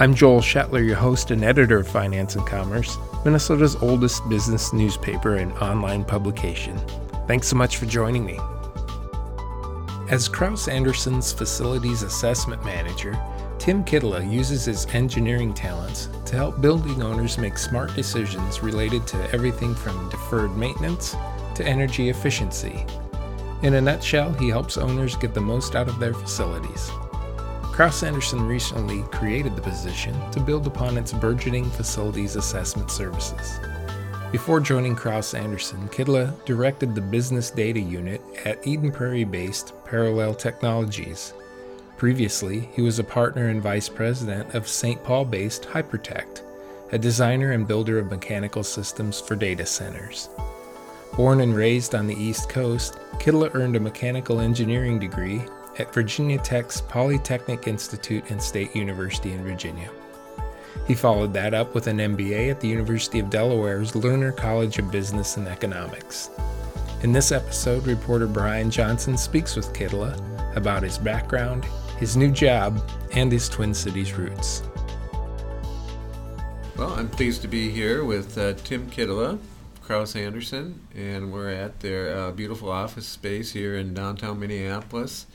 I'm Joel Schettler, your host and editor of Finance and Commerce, Minnesota's oldest business newspaper and online publication. Thanks so much for joining me. As Kraus Anderson's facilities assessment manager, Tim Kittila uses his engineering talents to help building owners make smart decisions related to everything from deferred maintenance to energy efficiency. In a nutshell, he helps owners get the most out of their facilities. Kraus Anderson recently created the position to build upon its burgeoning facilities assessment services. Before joining Kraus Anderson, Kittila directed the business data unit at Eden Prairie based Parallel Technologies. Previously, he was a partner and vice president of St. Paul based Hypertect, a designer and builder of mechanical systems for data centers. Born and raised on the East Coast, Kittila earned a mechanical engineering degree at Virginia Tech's Polytechnic Institute and State University in Virginia. He followed that up with an MBA at the University of Delaware's Lerner College of Business and Economics. In this episode, reporter Brian Johnson speaks with Kittila about his background, his new job, and his Twin Cities roots. Well, I'm pleased to be here with uh, Tim Kittila, Kraus Anderson, and we're at their uh, beautiful office space here in downtown Minneapolis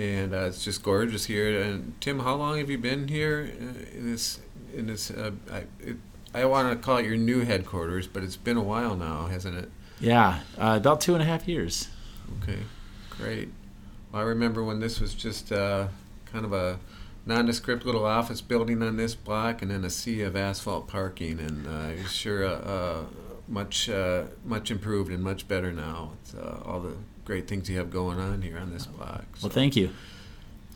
and uh, it's just gorgeous here. And Tim, how long have you been here uh, in this? In this, uh, I, it, I want to call it your new headquarters, but it's been a while now, hasn't it? Yeah, uh, about two and a half years. Okay, great. Well, I remember when this was just uh, kind of a nondescript little office building on this block, and then a sea of asphalt parking, and uh, sure much much improved and much better now. It's, all the great things you have going on here on this block. So, well, thank you.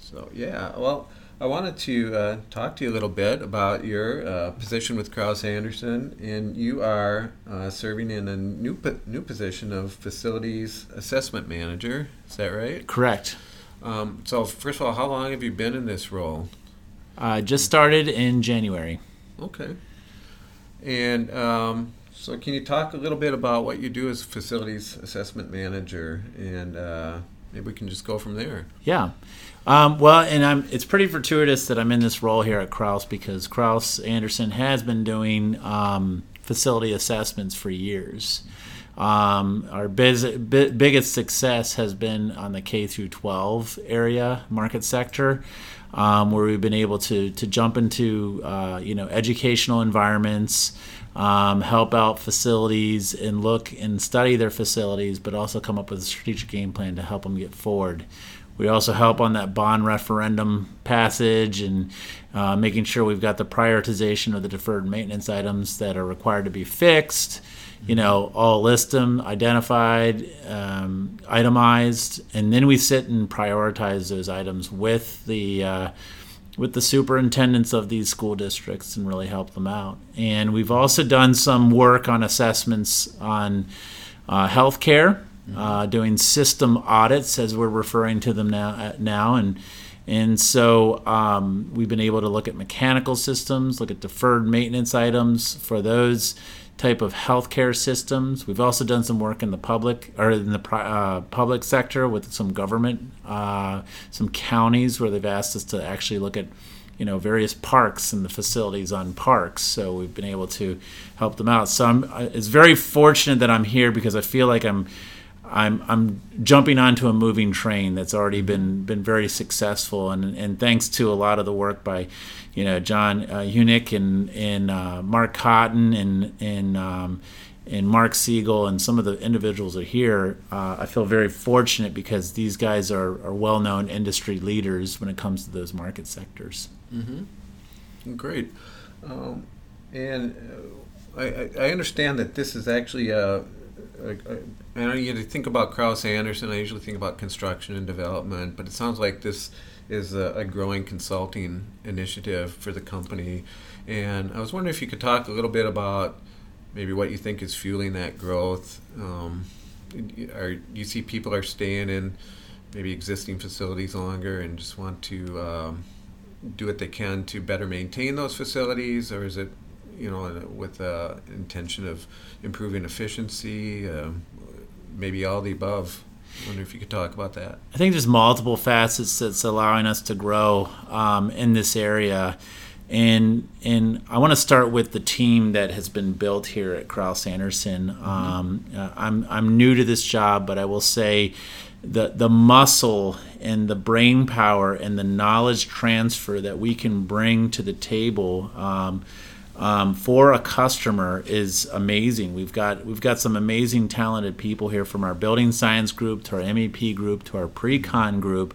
So yeah, well, I wanted to uh, talk to you a little bit about your uh, position with Kraus Anderson, and you are uh, serving in a new po- new position of facilities assessment manager. Is that right? Correct. Um, so first of all, how long have you been in this role? I just started in January. Okay. And um, so, can you talk a little bit about what you do as facilities assessment manager, and uh, maybe we can just go from there? Yeah. Um, well, and I'm, it's pretty fortuitous that I'm in this role here at Kraus because Kraus Anderson has been doing um, facility assessments for years. Um, our biz, bi- biggest success has been on the K through 12 area market sector. Um, where we've been able to to jump into uh, you know educational environments, um, help out facilities and look and study their facilities, but also come up with a strategic game plan to help them get forward. We also help on that bond referendum passage and uh, making sure we've got the prioritization of the deferred maintenance items that are required to be fixed. You know, all list them, identified, um, itemized, and then we sit and prioritize those items with the uh, with the superintendents of these school districts and really help them out. And we've also done some work on assessments on uh, healthcare, mm-hmm. uh, doing system audits as we're referring to them now. Uh, now and and so um, we've been able to look at mechanical systems, look at deferred maintenance items for those type of healthcare systems. We've also done some work in the public or in the uh, public sector with some government, uh, some counties where they've asked us to actually look at, you know, various parks and the facilities on parks. So we've been able to help them out. So I'm uh, it's very fortunate that I'm here because I feel like I'm. I'm I'm jumping onto a moving train that's already been been very successful, and and thanks to a lot of the work by, you know, John uh, Hunick and and uh, Mark Cotton and and um, and Mark Siegel and some of the individuals are here. Uh, I feel very fortunate because these guys are, are well known industry leaders when it comes to those market sectors. Mm-hmm. Great, um, and uh, I, I understand that this is actually a I, I know you think about Kraus Anderson. I usually think about construction and development, but it sounds like this is a, a, growing consulting initiative for the company. And I was wondering if you could talk a little bit about maybe what you think is fueling that growth. Um, are you see people are staying in maybe existing facilities longer and just want to um, do what they can to better maintain those facilities, or is it you know with the intention of improving efficiency? Um, maybe all the above. I wonder if you could talk about that. I think there's multiple facets that's allowing us to grow um, in this area. And and I want to start with the team that has been built here at Kraus Anderson. Mm-hmm. Um, uh, I'm I'm new to this job, but I will say the the muscle and the brain power and the knowledge transfer that we can bring to the table. Um, um, for a customer is amazing. We've got we've got some amazing talented people here from our building science group to our MEP group to our pre-con group,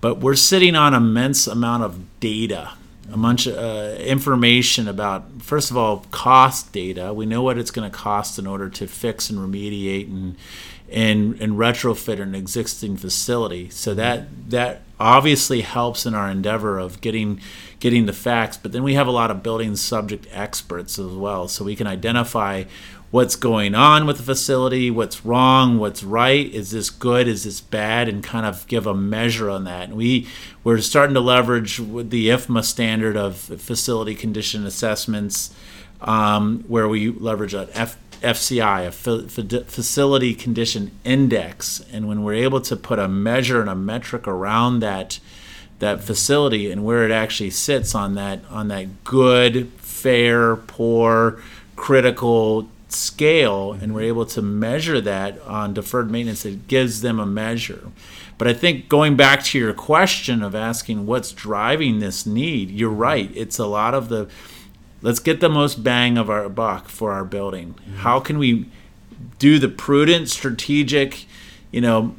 but we're sitting on immense amount of data, a bunch of uh, information about first of all cost data. We know what it's going to cost in order to fix and remediate and and and retrofit an existing facility. So that that obviously helps in our endeavor of getting getting the facts. But then we have a lot of building subject experts as well, so we can identify what's going on with the facility, what's wrong, what's right, is this good, is this bad, and kind of give a measure on that. And we we're starting to leverage the IFMA standard of facility condition assessments, um, where we leverage an F FCI, a facility condition index, and when we're able to put a measure and a metric around that that facility and where it actually sits on that on that good, fair, poor, critical scale, and we're able to measure that on deferred maintenance, it gives them a measure. But I think going back to your question of asking what's driving this need, you're right. It's a lot of the let's get the most bang of our buck for our building. Mm-hmm. How can we do the prudent, strategic, you know,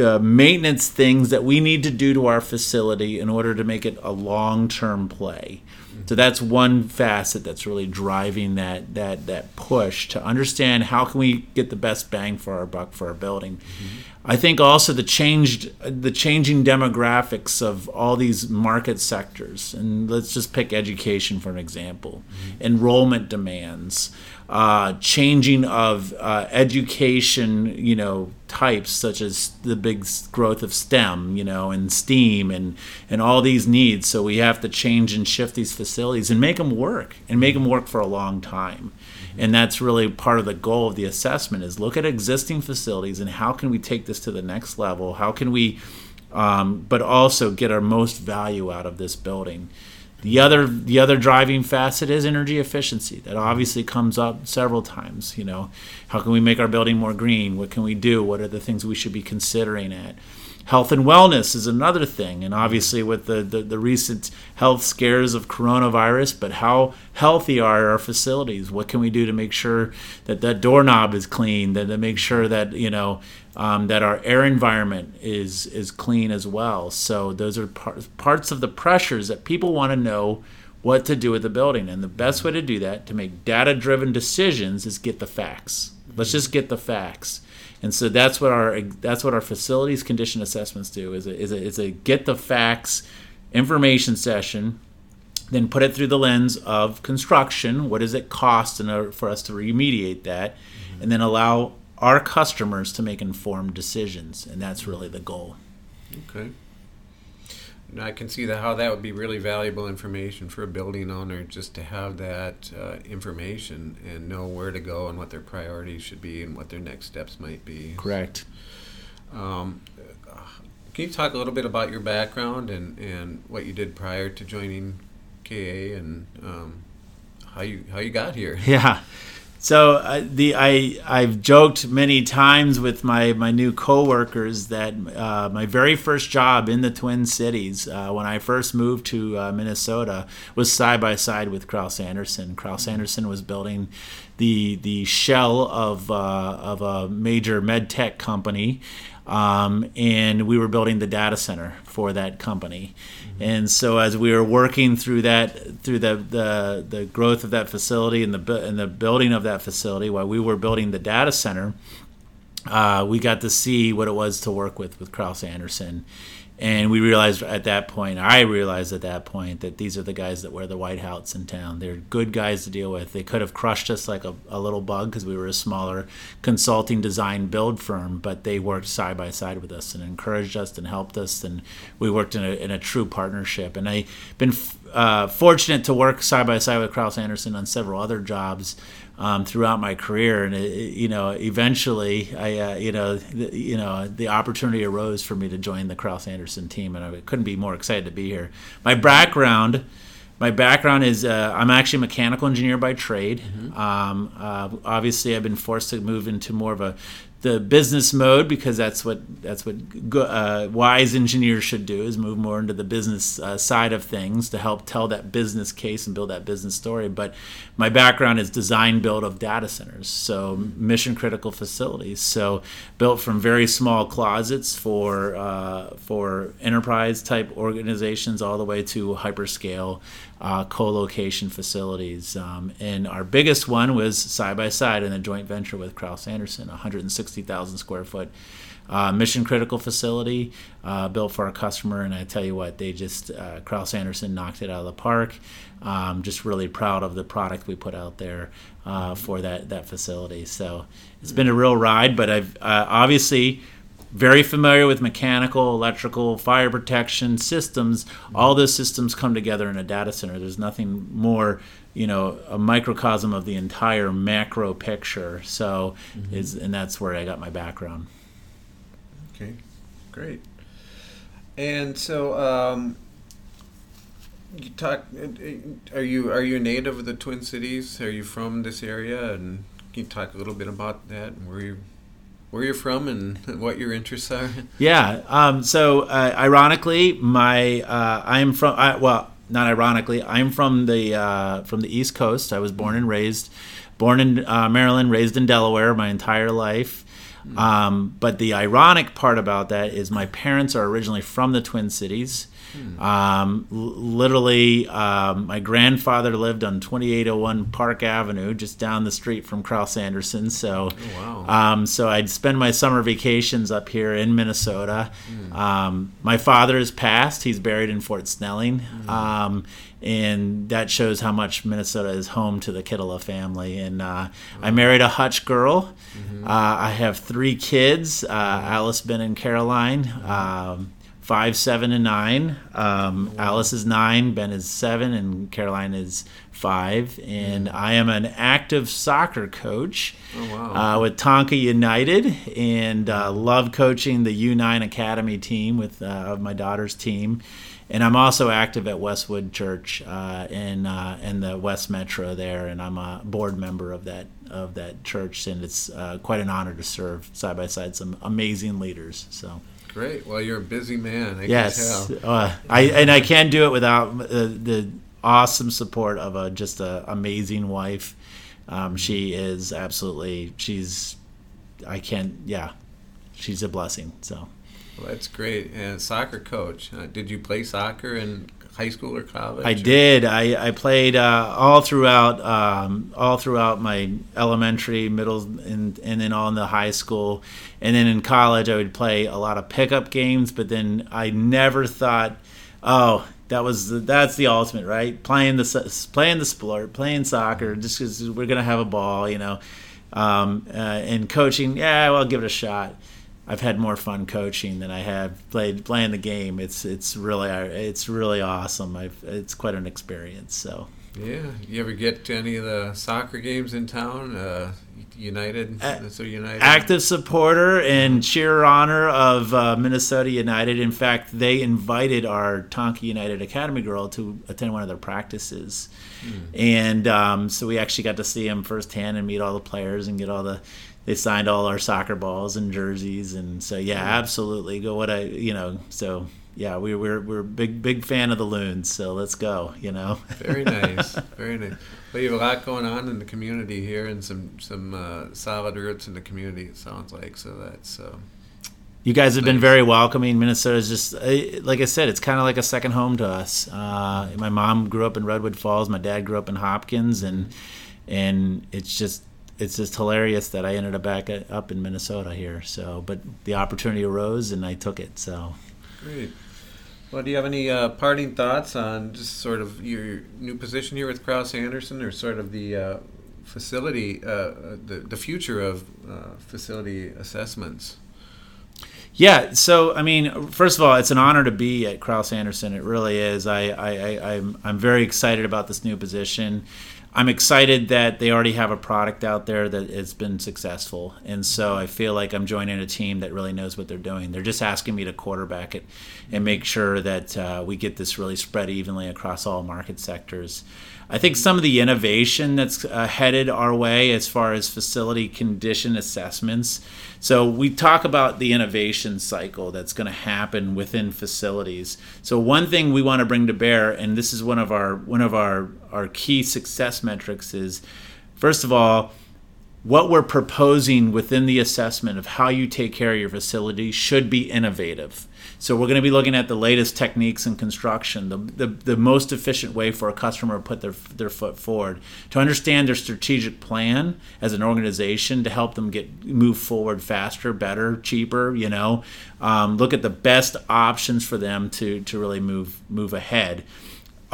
uh, maintenance things that we need to do to our facility in order to make it a long-term play? So that's one facet that's really driving that that that push to understand how can we get the best bang for our buck for our building. Mm-hmm. I think also the changed the changing demographics of all these market sectors, and let's just pick education for an example. Mm-hmm. Enrollment demands, uh, changing of uh, education, you know, types such as the big growth of STEM, you know, and STEAM, and and all these needs. So we have to change and shift these facilities and make them work and make them work for a long time. And that's really part of the goal of the assessment is look at existing facilities and how can we take this to the next level? How can we um, but also get our most value out of this building the other the other driving facet is energy efficiency that obviously comes up several times you know. How can we make our building more green? What can we do? What are the things we should be considering at health and wellness is another thing and obviously with the, the, the, recent health scares of coronavirus but how healthy are our facilities? What can we do to make sure that that doorknob is clean that to make sure that you know um, that our air environment is is clean as well? So those are par- parts of the pressures that people want to know what to do with the building and the best way to do that to make data driven decisions is get the facts. Let's just get the facts and so that's what our that's what our facilities condition assessments do is a, is a, is a get the facts information session then put it through the lens of construction what does it cost in order for us to remediate that mm-hmm. and then allow our customers to make informed decisions and that's really the goal okay I can see that how that would be really valuable information for a building owner just to have that uh, information and know where to go and what their priorities should be and what their next steps might be. Correct. Um, can you talk a little bit about your background and, and what you did prior to joining KA and um, how you how you got here? Yeah. So uh, the I I've joked many times with my my new coworkers that uh, my very first job in the Twin Cities uh, when I first moved to uh, Minnesota was side by side with Kraus Anderson. Kraus Anderson was building the the shell of uh, of a major med tech company. Um, and we were building the data center for that company. Mm-hmm. And so as we were working through that, through the, the, the growth of that facility and the and the building of that facility, while we were building the data center, uh, we got to see what it was to work with with Kraus Anderson. And we realized at that point, I realized at that point that these are the guys that wear the white hats in town. They're good guys to deal with. They could have crushed us like a, a little bug because we were a smaller consulting design build firm, but they worked side by side with us and encouraged us and helped us, and we worked in a, in a true partnership. And I've been uh, fortunate to work side by side with Kraus Anderson on several other jobs um, throughout my career, and it, you know, eventually, I uh, you know, the, you know, the opportunity arose for me to join the Kraus Anderson team, and I couldn't be more excited to be here. My background. My background is uh, I'm actually a mechanical engineer by trade. Mm-hmm. Um, uh, obviously, I've been forced to move into more of a the business mode because that's what that's what uh, wise engineers should do is move more into the business uh, side of things to help tell that business case and build that business story. But my background is design build of data centers, so mission critical facilities. So built from very small closets for uh, for enterprise type organizations all the way to hyperscale uh, co-location facilities. Um, and our biggest one was side by side in a joint venture with Kraus Anderson, 160,000 square foot uh, mission critical facility uh, built for our customer. And I tell you what, they just uh, Kraus Anderson knocked it out of the park. Um, just really proud of the product we put out there uh, for that that facility. So it's been a real ride, but I've uh, obviously very familiar with mechanical, electrical, fire protection systems. All those systems come together in a data center. There's nothing more, you know, a microcosm of the entire macro picture. So, mm-hmm. is and that's where I got my background. Okay, great. And so, um, you talk. Are you are you a native of the Twin Cities? Are you from this area? And can you talk a little bit about that and where you where you're from and what your interests are? Yeah. Um, so, uh, ironically, my uh, I'm from I, well, not ironically, I'm from the uh, from the East Coast. I was born and raised, born in uh, Maryland, raised in Delaware my entire life. Hmm. Um, but the ironic part about that is my parents are originally from the Twin Cities. Hmm. Um, literally, um, my grandfather lived on 2801 Park Avenue, just down the street from Kraus Anderson. So, oh, wow. um, so I'd spend my summer vacations up here in Minnesota. Hmm. Um, my father is passed; he's buried in Fort Snelling, hmm. um, and that shows how much Minnesota is home to the Kittila family. And uh, I married a Hutch girl. Mm-hmm. Uh, I have three kids: uh, Alice, Ben, and Caroline. Five, seven, and nine. Um, Alice is nine, Ben is seven, and Caroline is five. And I am an active soccer coach oh, wow. uh, with Tonka United, and uh, love coaching the U9 Academy team with uh, of my daughter's team. And I'm also active at Westwood Church uh, in uh, in the West Metro there, and I'm a board member of that of that church, and it's uh, quite an honor to serve side by side some amazing leaders. So. Great. Well, you're a busy man. I yes, uh, I and I can't do it without uh, the awesome support of a just an amazing wife. Um, she is absolutely. She's. I can't. Yeah, she's a blessing. So. Well, that's great. And soccer coach. Uh, did you play soccer in high school or college? I or? did. I, I played uh, all throughout um, all throughout my elementary, middle, and and then all in the high school, and then in college I would play a lot of pickup games. But then I never thought, oh, that was the, that's the ultimate, right? Playing the playing the sport, playing soccer, just because we're gonna have a ball, you know. Um, uh, and coaching, yeah, well, I'll give it a shot. I've had more fun coaching than I have played playing the game. It's it's really it's really awesome. I've, it's quite an experience. So yeah, you ever get to any of the soccer games in town? Uh, United, so United, active supporter and cheer honor of uh, Minnesota United. In fact, they invited our Tonka United Academy girl to attend one of their practices, hmm. and um, so we actually got to see them firsthand and meet all the players and get all the they signed all our soccer balls and jerseys and so yeah absolutely go what i you know so yeah we, we're we're big big fan of the loons so let's go you know very nice very nice well you have a lot going on in the community here and some some uh, solid roots in the community it sounds like so that's uh, you guys have been very welcoming. Minnesota is just, like I said, it's kind of like a second home to us. Uh, my mom grew up in Redwood Falls. My dad grew up in Hopkins, and and it's just it's just hilarious that I ended up back up in Minnesota here. So, but the opportunity arose and I took it. So, great. Well, do you have any uh, parting thoughts on just sort of your new position here with Kraus Anderson, or sort of the uh, facility, uh, the the future of uh, facility assessments? Yeah, so I mean, first of all, it's an honor to be at Kraus Anderson. It really is. I, I, I I'm I'm very excited about this new position. I'm excited that they already have a product out there that has been successful. And so I feel like I'm joining a team that really knows what they're doing. They're just asking me to quarterback it and make sure that uh, we get this really spread evenly across all market sectors. I think some of the innovation that's uh, headed our way as far as facility condition assessments. So we talk about the innovation cycle that's going to happen within facilities. So one thing we want to bring to bear, and this is one of our one of our our key success metrics, is first of all what we're proposing within the assessment of how you take care of your facility should be innovative. So we're going to be looking at the latest techniques in construction, the, the, the most efficient way for a customer to put their, their foot forward, to understand their strategic plan as an organization to help them get move forward faster, better, cheaper. You know, um, look at the best options for them to to really move move ahead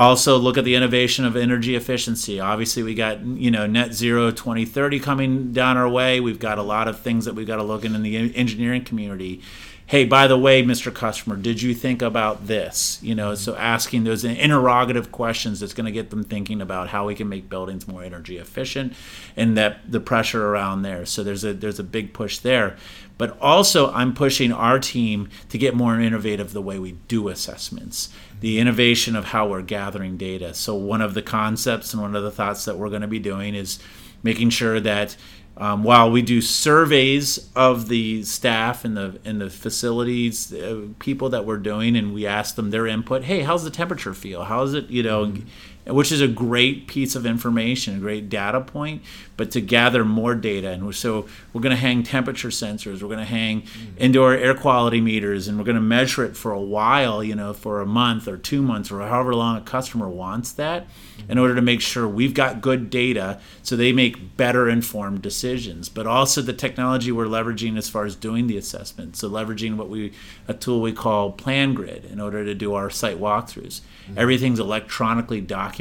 also look at the innovation of energy efficiency. Obviously we got you know net zero 2030 coming down our way. We've got a lot of things that we've got to look in in the engineering community hey by the way mr customer did you think about this? You know so mm-hmm. asking those interrogative questions that's going to get them thinking about how we can make buildings more energy efficient and that the pressure around there. So there's a there's a big push there. But also i'm pushing our team to get more innovative the way we do assessments the mm-hmm. innovation of how we're gathering data. So, one of the concepts and one of the thoughts that we're going to be doing is making sure that um, while we do surveys of the staff and the and the facilities uh, people that we're doing, and we ask them their input, hey, how's the temperature feel? How's it, you know? Mm-hmm which is a great piece of information, a great data point, but to gather more data. And so we're going to hang temperature sensors, we're going to hang mm-hmm. indoor air quality meters, and we're going to measure it for a while, you know, for a month or two months or however long a customer wants that in order to make sure we've got good data so they make better informed decisions. But also the technology we're leveraging as far as doing the assessment. So leveraging what we, a tool we call PlanGrid in order to do our site walkthroughs. Mm-hmm. Everything's electronically documented.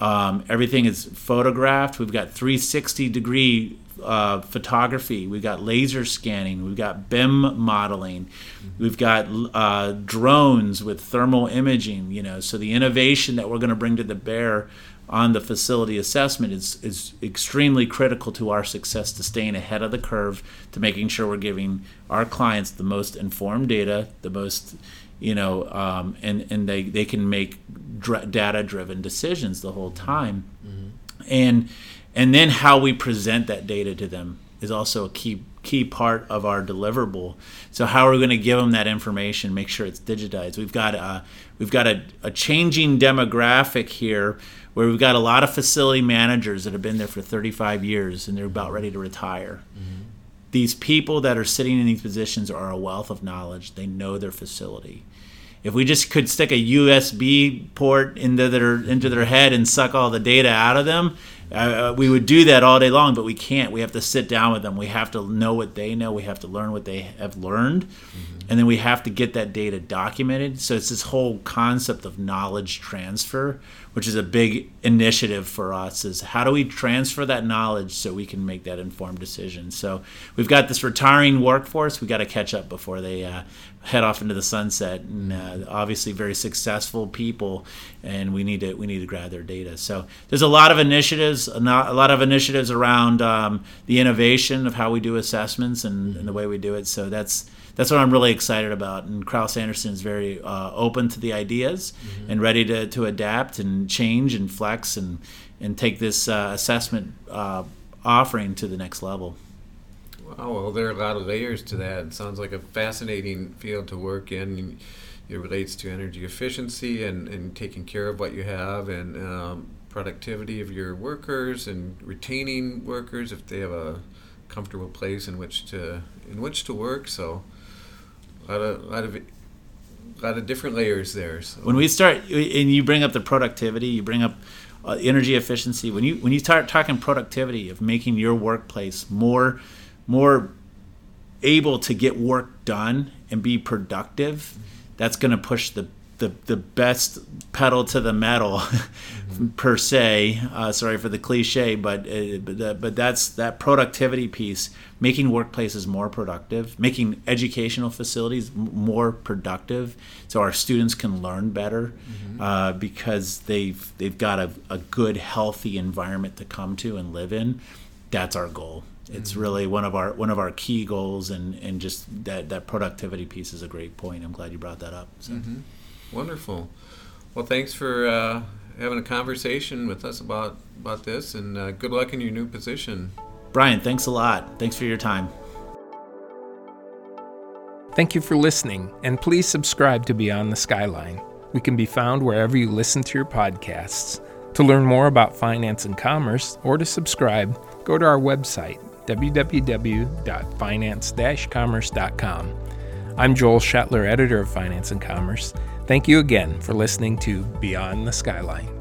Um, everything is photographed. We've got 360 degree uh, photography. We've got laser scanning. We've got BIM modeling. Mm-hmm. We've got uh, drones with thermal imaging. You know, so the innovation that we're going to bring to the bear on the facility assessment is, is extremely critical to our success to staying ahead of the curve to making sure we're giving our clients the most informed data the most you know, um, and and they they can make dr- data driven decisions the whole time, mm-hmm. and and then how we present that data to them is also a key key part of our deliverable. So how are we going to give them that information? Make sure it's digitized. We've got a we've got a, a changing demographic here where we've got a lot of facility managers that have been there for 35 years and they're about ready to retire. Mm-hmm. These people that are sitting in these positions are a wealth of knowledge. They know their facility if we just could stick a USB port into their into their head and suck all the data out of them, uh, we would do that all day long. But we can't. We have to sit down with them. We have to know what they know. We have to learn what they have learned, mm-hmm. and then we have to get that data documented. So it's this whole concept of knowledge transfer, which is a big initiative for us. Is how do we transfer that knowledge so we can make that informed decision? So we've got this retiring workforce. We got to catch up before they uh, head off into the sunset and uh, obviously very successful people and we need to we need to grab their data so there's a lot of initiatives a lot of initiatives around um, the innovation of how we do assessments and, and, the way we do it so that's that's what I'm really excited about and Kraus Anderson is very uh, open to the ideas mm-hmm. and ready to, to adapt and change and flex and and take this uh, assessment uh, offering to the next level Oh, well, there are a lot of layers to that. It sounds like a fascinating field to work in. It relates to energy efficiency and, and taking care of what you have and um, productivity of your workers and retaining workers if they have a comfortable place in which to in which to work. So a lot of lot of lot of different layers there. So. When we start, and you bring up the productivity, you bring up uh, energy efficiency. When you when you start talking productivity of making your workplace more more able to get work done and be productive that's going to push the the, the best pedal to the metal per se. Uh, sorry for the cliche, but uh, but, uh, but that's that productivity piece, making workplaces more productive, making educational facilities more productive, so our students can learn better mm-hmm. uh, because they've they've got a, a good, healthy environment to come to and live in. That's our goal. It's mm-hmm. really one of our one of our key goals, and, and just that that productivity piece is a great point. I'm glad you brought that up. So. Mm-hmm. Wonderful. Well, thanks for uh, having a conversation with us about about this, and uh, good luck in your new position. Brian, thanks a lot. Thanks for your time. Thank you for listening, and please subscribe to Beyond the Skyline. We can be found wherever you listen to your podcasts. To learn more about finance and commerce or to subscribe, go to our website, www.finance-commerce.com. I'm Joel Schettler, editor of Finance and Commerce. Thank you again for listening to Beyond the Skyline.